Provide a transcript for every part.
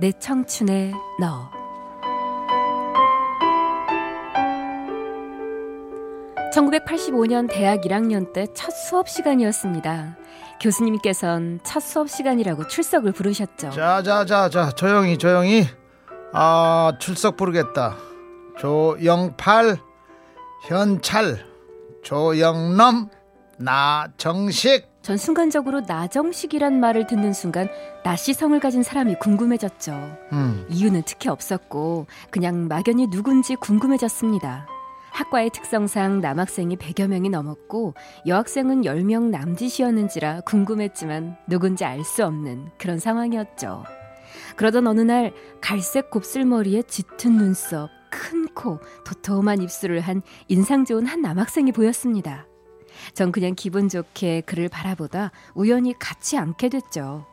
내 청춘의 너. (1985년) 대학 1학년 때 첫 수업 시간이었습니다. 교수님께선 첫 수업 시간이라고 출석을 부르셨죠. 자자자자 조용히 조용히. 아 출석 부르겠다. 조영팔 현찰 조영넘 나정식 전 순간적으로 나정식이란 말을 듣는 순간 나시성을 가진 사람이 궁금해졌죠. 음. 이유는 특히 없었고 그냥 막연히 누군지 궁금해졌습니다. 학과의 특성상 남학생이 100여 명이 넘었고 여학생은 10명 남짓이었는지라 궁금했지만 누군지 알 수 없는 그런 상황이었죠. 그러던 어느 날 갈색 곱슬머리에 짙은 눈썹, 큰 코, 도톰한 입술을 한 인상 좋은 한 남학생이 보였습니다. 전 그냥 기분 좋게 그를 바라보다 우연히 같이 앉게 됐죠.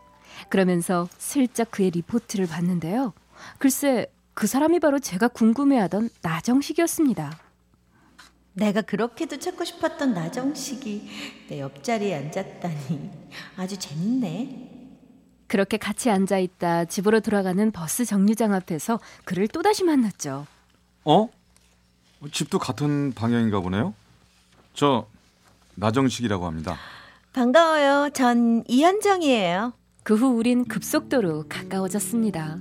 그러면서 슬쩍 그의 리포트를 봤는데요. 글쎄, 그 사람이 바로 제가 궁금해하던 나정식이었습니다. 내가 그렇게도 찾고 싶었던 나정식이 내 옆자리에 앉았다니 아주 재밌네. 그렇게 같이 앉아 있다 집으로 돌아가는 버스 정류장 앞에서 그를 또다시 만났죠. 어? 집도 같은 방향인가 보네요. 저 나정식이라고 합니다. 반가워요. 전 이현정이에요. 그 후 우린 급속도로 가까워졌습니다.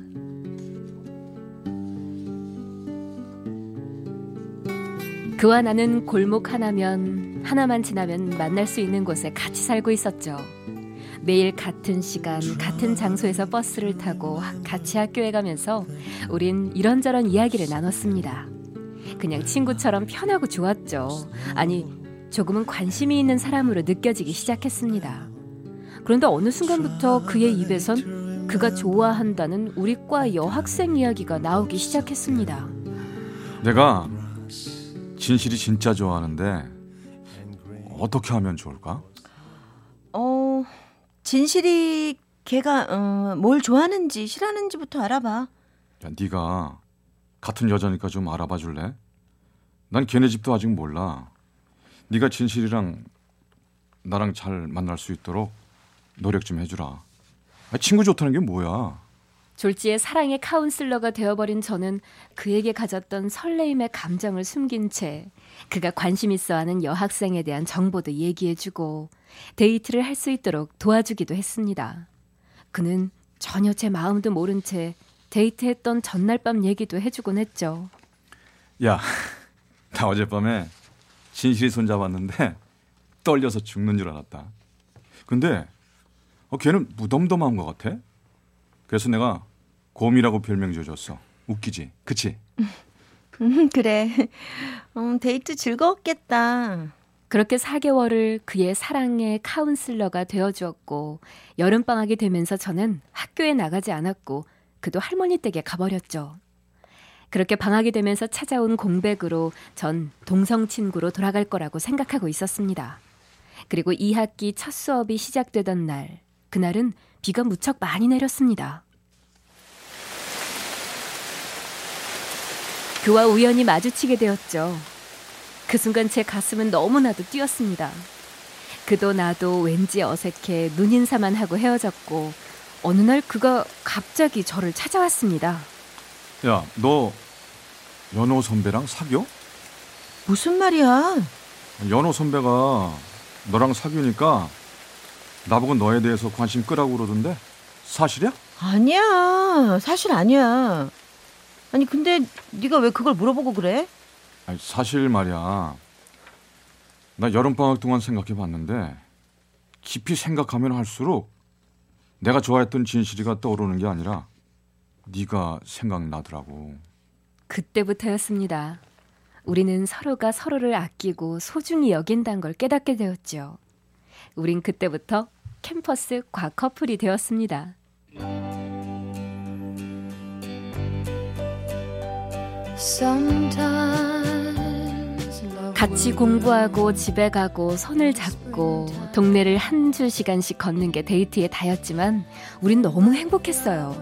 그와 나는 골목 하나면 하나만 지나면 만날 수 있는 곳에 같이 살고 있었죠. 매일 같은 시간, 같은 장소에서 버스를 타고 같이 학교에 가면서 우린 이런저런 이야기를 나눴습니다. 그냥 친구처럼 편하고 좋았죠. 아니, 조금은 관심이 있는 사람으로 느껴지기 시작했습니다. 그런데 어느 순간부터 그의 입에선 그가 좋아한다는 우리 과 여학생 이야기가 나오기 시작했습니다. 내가 진실이 진짜 좋아하는데 어떻게 하면 좋을까? 어, 진실이 걔가 어, 뭘 좋아하는지 싫어하는지부터 알아봐. 야, 네가 같은 여자니까 좀 알아봐 줄래? 난 걔네 집도 아직 몰라. 네가 진실이랑 나랑 잘 만날 수 있도록 노력 좀 해주라. 아, 친구 좋다는 게 뭐야? 졸지에 사랑의 카운슬러가 되어버린 저는 그에게 가졌던 설레임의 감정을 숨긴 채 그가 관심 있어하는 여학생에 대한 정보도 얘기해주고 데이트를 할 수 있도록 도와주기도 했습니다. 그는 전혀 제 마음도 모른 채 데이트했던 전날 밤 얘기도 해주곤 했죠. 야, 나 어젯밤에 진실이 손잡았는데 떨려서 죽는 줄 알았다. 근데 어, 걔는 무덤덤한 것 같아. 그래서 내가 곰이라고 별명 지어줬어. 웃기지? 그치? 음, 그래. 음, 데이트 즐거웠겠다. 그렇게 4개월을 그의 사랑의 카운슬러가 되어주었고 여름방학이 되면서 저는 학교에 나가지 않았고 그도 할머니 댁에 가버렸죠. 그렇게 방학이 되면서 찾아온 공백으로 전 동성 친구로 돌아갈 거라고 생각하고 있었습니다. 그리고 2학기 첫 수업이 시작되던 날, 그날은 비가 무척 많이 내렸습니다. 그와 우연히 마주치게 되었죠. 그 순간 제 가슴은 너무나도 뛰었습니다. 그도 나도 왠지 어색해 눈인사만 하고 헤어졌고 어느 날 그가 갑자기 저를 찾아왔습니다. 야, 너 연호 선배랑 사겨? 무슨 말이야? 연호 선배가 너랑 사귀니까 나보고 너에 대해서 관심 끄라고 그러던데 사실이야? 아니야. 사실 아니야. 아니 근데 네가 왜 그걸 물어보고 그래? 아니, 사실 말이야. 나 여름방학 동안 생각해봤는데 깊이 생각하면 할수록 내가 좋아했던 진실이가 떠오르는 게 아니라 네가 생각나더라고. 그때부터였습니다. 우리는 서로가 서로를 아끼고 소중히 여긴다는 걸 깨닫게 되었죠. 우린 그때부터 캠퍼스 과커플이 되었습니다. 같이 공부하고 집에 가고 손을 잡고 동네를 한두 시간씩 걷는 게 데이트의 다였지만 우린 너무 행복했어요.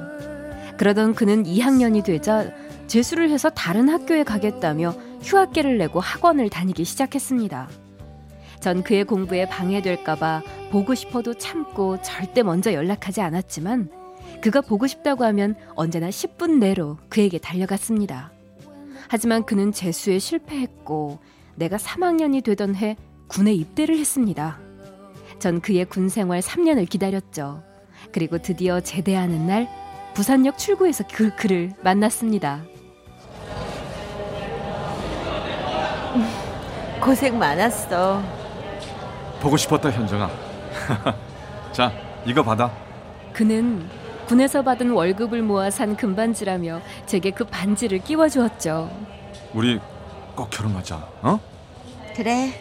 그러던 그는 2학년이 되자 재수를 해서 다른 학교에 가겠다며 휴학계를 내고 학원을 다니기 시작했습니다. 전 그의 공부에 방해될까봐 보고 싶어도 참고 절대 먼저 연락하지 않았지만 그가 보고 싶다고 하면 언제나 10분 내로 그에게 달려갔습니다. 하지만 그는 재수에 실패했고 내가 3학년이 되던 해 군에 입대를 했습니다. 전 그의 군 생활 3년을 기다렸죠. 그리고 드디어 제대하는 날 부산역 출구에서 그 그를 만났습니다. 고생 많았어. 보고 싶었다 현정아. 자 이거 받아. 그는 군에서 받은 월급을 모아 산 금반지라며 제게 그 반지를 끼워 주었죠. 우리 꼭 결혼하자. 어? 그래,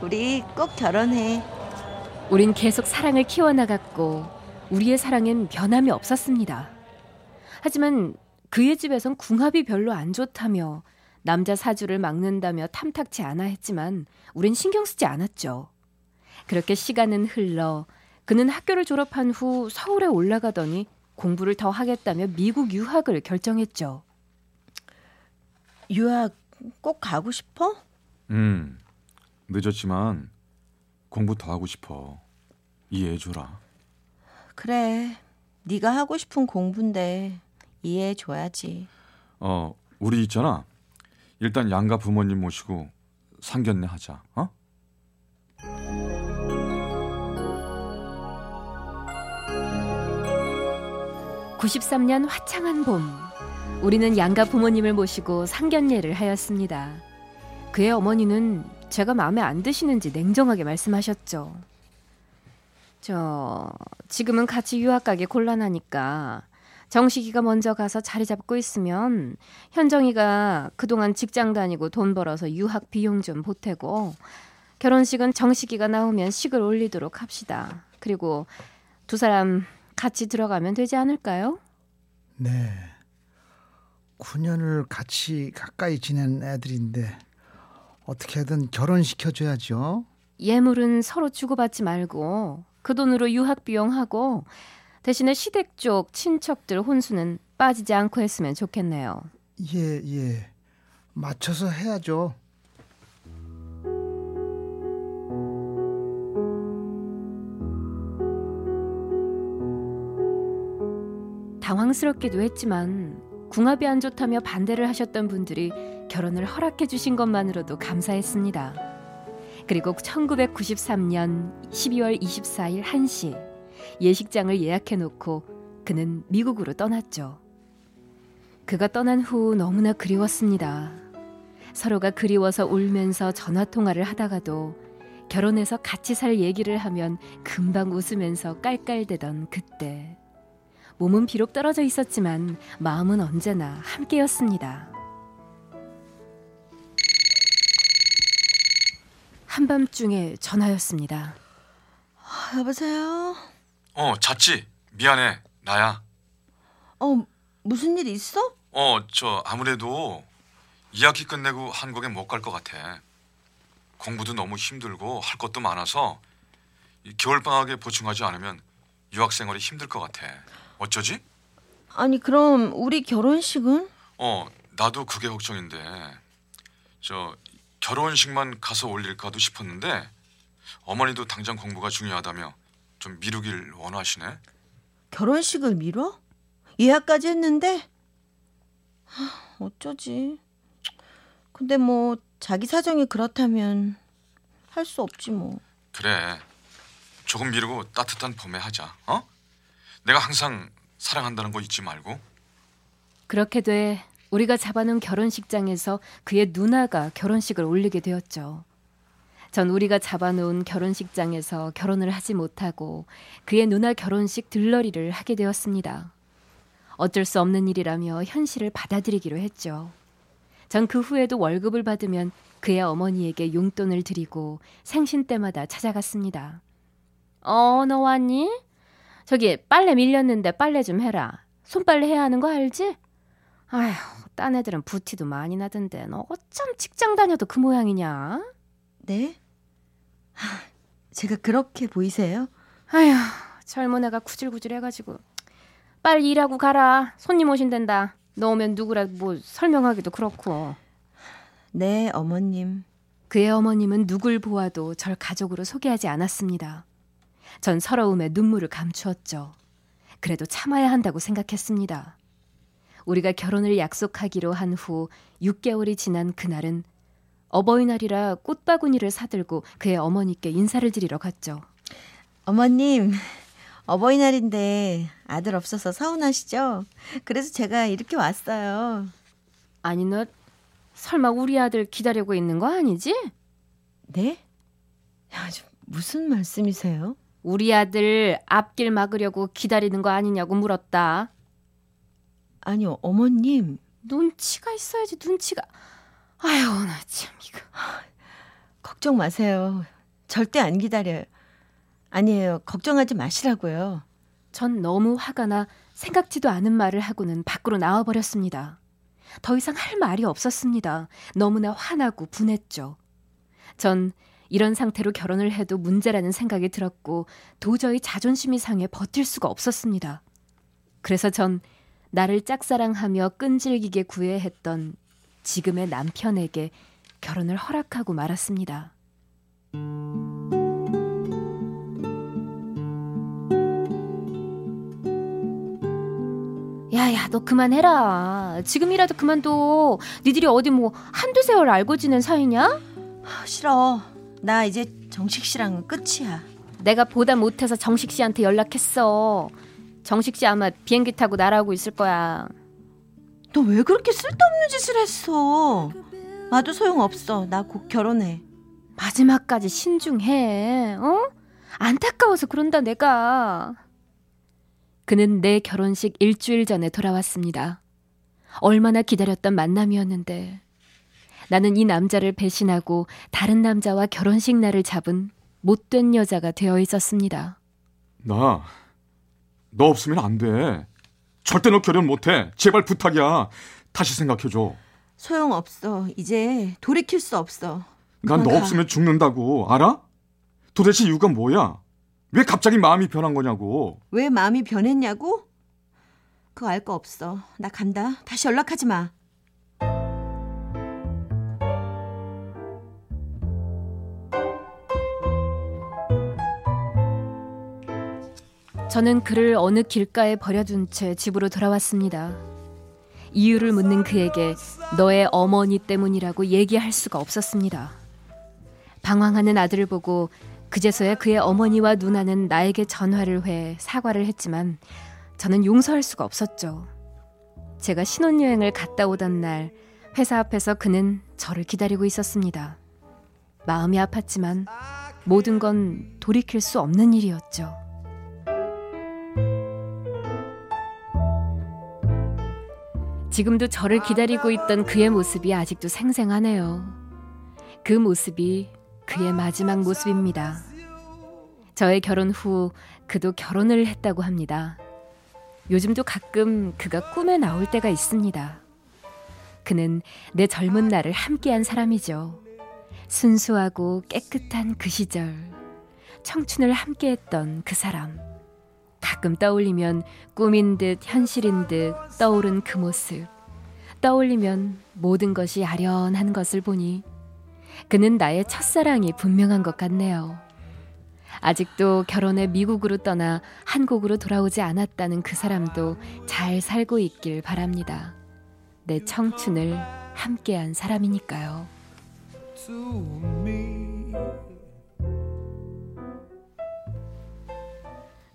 우리 꼭 결혼해. 우린 계속 사랑을 키워나갔고 우리의 사랑엔 변함이 없었습니다. 하지만 그의 집에선 궁합이 별로 안 좋다며 남자 사주를 막는다며 탐탁치 않아 했지만 우린 신경 쓰지 않았죠. 그렇게 시간은 흘러 그는 학교를 졸업한 후 서울에 올라가더니 공부를 더 하겠다며 미국 유학을 결정했죠. 유학 꼭 가고 싶어? 음. 늦었지만 공부 더 하고 싶어. 이해해 줘라. 그래. 네가 하고 싶은 공부인데 이해해 줘야지. 어, 우리 있잖아. 일단 양가 부모님 모시고 상견례 하자. 어? 93년 화창한 봄, 우리는 양가 부모님을 모시고 상견례를 하였습니다. 그의 어머니는 제가 마음에 안 드시는지 냉정하게 말씀하셨죠. 저, 지금은 같이 유학 가기 곤란하니까 정식이가 먼저 가서 자리 잡고 있으면 현정이가 그동안 직장 다니고 돈 벌어서 유학 비용 좀 보태고 결혼식은 정식이가 나오면 식을 올리도록 합시다. 그리고 두 사람 같이 들어가면 되지 않을까요? 네. 9년을 같이 가까이 지낸 애들인데 어떻게든 결혼시켜줘야죠. 예물은 서로 주고받지 말고 그 돈으로 유학 비용하고 대신에 시댁 쪽 친척들 혼수는 빠지지 않고 했으면 좋겠네요. 예, 예. 맞춰서 해야죠. 당황스럽기도 했지만 궁합이 안 좋다며 반대를 하셨던 분들이 결혼을 허락해 주신 것만으로도 감사했습니다. 그리고 1993년 12월 24일 1시 예식장을 예약해 놓고 그는 미국으로 떠났죠. 그가 떠난 후 너무나 그리웠습니다. 서로가 그리워서 울면서 전화 통화를 하다가도 결혼해서 같이 살 얘기를 하면 금방 웃으면서 깔깔대던 그때. 몸은 비록 떨어져 있었지만 마음은 언제나 함께였습니다. 한밤중에 전화였습니다. 아, 여보세요? 어, 잤지? 미안해. 나야. 어, 무슨 일 있어? 어, 저 아무래도 2학기 끝내고 한국에 못 갈 것 같아. 공부도 너무 힘들고 할 것도 많아서 겨울 방학에 보충하지 않으면 유학 생활이 힘들 것 같아. 어쩌지? 아니, 그럼 우리 결혼식은? 어, 나도 그게 걱정인데. 저 결혼식만 가서 올릴까도 싶었는데 어머니도 당장 공부가 중요하다며 좀 미루길 원하시네. 결혼식을 미뤄? 예약까지 했는데? 하, 어쩌지. 근데 뭐 자기 사정이 그렇다면 할 수 없지 뭐. 그래. 조금 미루고 따뜻한 봄에 하자. 어? 내가 항상 사랑한다는 거 잊지 말고. 그렇게 돼 우리가 잡아놓은 결혼식장에서 그의 누나가 결혼식을 올리게 되었죠. 전 우리가 잡아놓은 결혼식장에서 결혼을 하지 못하고 그의 누나 결혼식 들러리를 하게 되었습니다. 어쩔 수 없는 일이라며 현실을 받아들이기로 했죠. 전 그 후에도 월급을 받으면 그의 어머니에게 용돈을 드리고 생신 때마다 찾아갔습니다. 어, 너 왔니? 저기 빨래 밀렸는데 빨래 좀 해라. 손빨래 해야 하는 거 알지? 아휴, 딴 애들은 부티도 많이 나던데 너 어쩜 직장 다녀도 그 모양이냐? 네? 하, 제가 그렇게 보이세요? 아휴, 젊은 애가 구질구질해가지고 빨리 일하고 가라. 손님 오신댄다. 너 오면 누구라 뭐 설명하기도 그렇고. 네, 어머님. 그의 어머님은 누굴 보아도 절 가족으로 소개하지 않았습니다. 전 서러움에 눈물을 감추었죠. 그래도 참아야 한다고 생각했습니다. 우리가 결혼을 약속하기로 한 후 6개월이 지난 그날은 어버이날이라 꽃바구니를 사들고 그의 어머니께 인사를 드리러 갔죠. 어머님, 어버이날인데 아들 없어서 서운하시죠? 그래서 제가 이렇게 왔어요. 아니 너 설마 우리 아들 기다리고 있는 거 아니지? 네? 야, 무슨 말씀이세요? 우리 아들 앞길 막으려고 기다리는 거 아니냐고 물었다. 아니요, 어머님. 눈치가 있어야지, 눈치가. 아유, 나 참, 이거. 걱정 마세요. 절대 안 기다려요. 아니에요. 걱정하지 마시라고요. 전 너무 화가 나 생각지도 않은 말을 하고는 밖으로 나와버렸습니다. 더 이상 할 말이 없었습니다. 너무나 화나고 분했죠. 전 이런 상태로 결혼을 해도 문제라는 생각이 들었고 도저히 자존심이 상해 버틸 수가 없었습니다. 그래서 전 나를 짝사랑하며 끈질기게 구애했던 지금의 남편에게 결혼을 허락하고 말았습니다. 야야 너 그만해라. 지금이라도 그만둬. 니들이 어디 뭐 한두 세월 알고 지낸 사이냐? 아, 싫어. 나 이제 정식 씨랑은 끝이야. 내가 보다 못해서 정식 씨한테 연락했어. 정식 씨 아마 비행기 타고 날아오고 있을 거야 너 왜 그렇게 쓸데없는 짓을 했어 나도 소용없어 나 곧 결혼해 마지막까지 신중해 어? 안타까워서 그런다 내가 그는 내 결혼식 일주일 전에 돌아왔습니다. 얼마나 기다렸던 만남이었는데 나는 이 남자를 배신하고 다른 남자와 결혼식 날을 잡은 못된 여자가 되어 있었습니다. 나, 너 없으면 안 돼. 절대 너 결혼 못해. 제발 부탁이야. 다시 생각해줘. 소용없어. 이제 돌이킬 수 없어. 난 너 없으면 죽는다고. 알아? 도대체 이유가 뭐야? 왜 갑자기 마음이 변한 거냐고. 왜 마음이 변했냐고? 그거 알 거 없어. 나 간다. 다시 연락하지 마. 저는 그를 어느 길가에 버려둔 채 집으로 돌아왔습니다. 이유를 묻는 그에게 너의 어머니 때문이라고 얘기할 수가 없었습니다. 방황하는 아들을 보고 그제서야 그의 어머니와 누나는 나에게 전화를 해 사과를 했지만 저는 용서할 수가 없었죠. 제가 신혼여행을 갔다 오던 날 회사 앞에서 그는 저를 기다리고 있었습니다. 마음이 아팠지만 모든 건 돌이킬 수 없는 일이었죠. 지금도 저를 기다리고 있던 그의 모습이 아직도 생생하네요. 그 모습이 그의 마지막 모습입니다. 저의 결혼 후 그도 결혼을 했다고 합니다. 요즘도 가끔 그가 꿈에 나올 때가 있습니다. 그는 내 젊은 날을 함께한 사람이죠. 순수하고 깨끗한 그 시절, 청춘을 함께했던 그 사람. 가끔 떠올리면 꿈인 듯 현실인 듯 떠오른 그 모습. 떠올리면 모든 것이 아련한 것을 보니 그는 나의 첫사랑이 분명한 것 같네요. 아직도 결혼해 미국으로 떠나 한국으로 돌아오지 않았다는 그 사람도 잘 살고 있길 바랍니다. 내 청춘을 함께한 사람이니까요.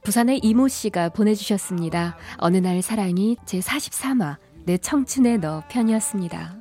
부산의 이모 씨가 보내주셨습니다. 어느 날 사랑이 제 43화 내 청춘의 너 편이었습니다.